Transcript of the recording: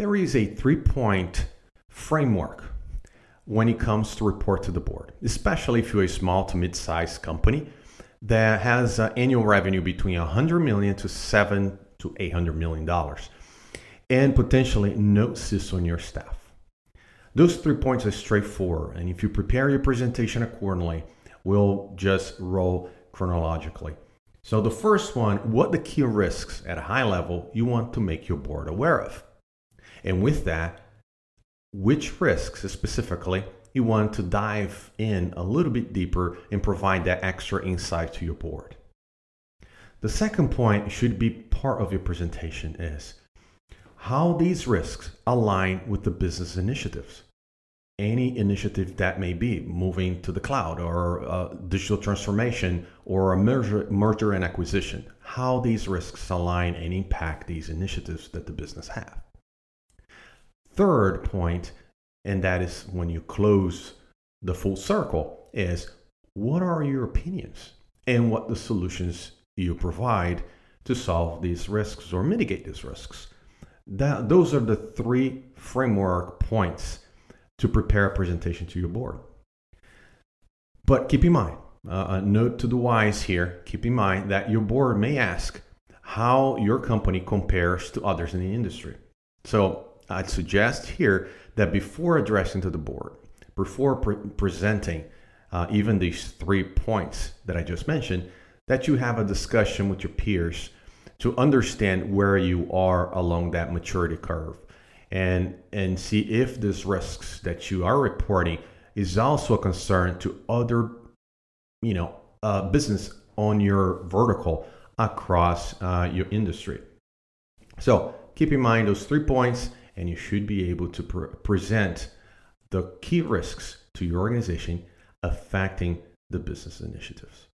there is a three point framework when it comes to report to the board, especially if you're a small to mid sized company that has uh, annual revenue between 100 million to 7 to 800 million dollars and potentially no CISO on your staff. Those three points are straightforward, and if you prepare your presentation accordingly, we'll just roll chronologically. So, the first one what the key risks at a high level you want to make your board aware of. And with that, which risks specifically you want to dive in a little bit deeper and provide that extra insight to your board. The second point should be part of your presentation is how these risks align with the business initiatives. Any initiative that may be moving to the cloud or digital transformation or a merger, merger and acquisition, how these risks align and impact these initiatives that the business have. Third point, and that is when you close the full circle, is what are your opinions and what the solutions you provide to solve these risks or mitigate these risks. That, those are the three framework points to prepare a presentation to your board. But keep in mind, uh, a note to the wise here keep in mind that your board may ask how your company compares to others in the industry. So I'd suggest here that before addressing to the board, before pre- presenting uh, even these three points that I just mentioned, that you have a discussion with your peers to understand where you are along that maturity curve. And and see if these risks that you are reporting is also a concern to other you know uh, business on your vertical across uh, your industry. So keep in mind those three points and you should be able to pre- present the key risks to your organization affecting the business initiatives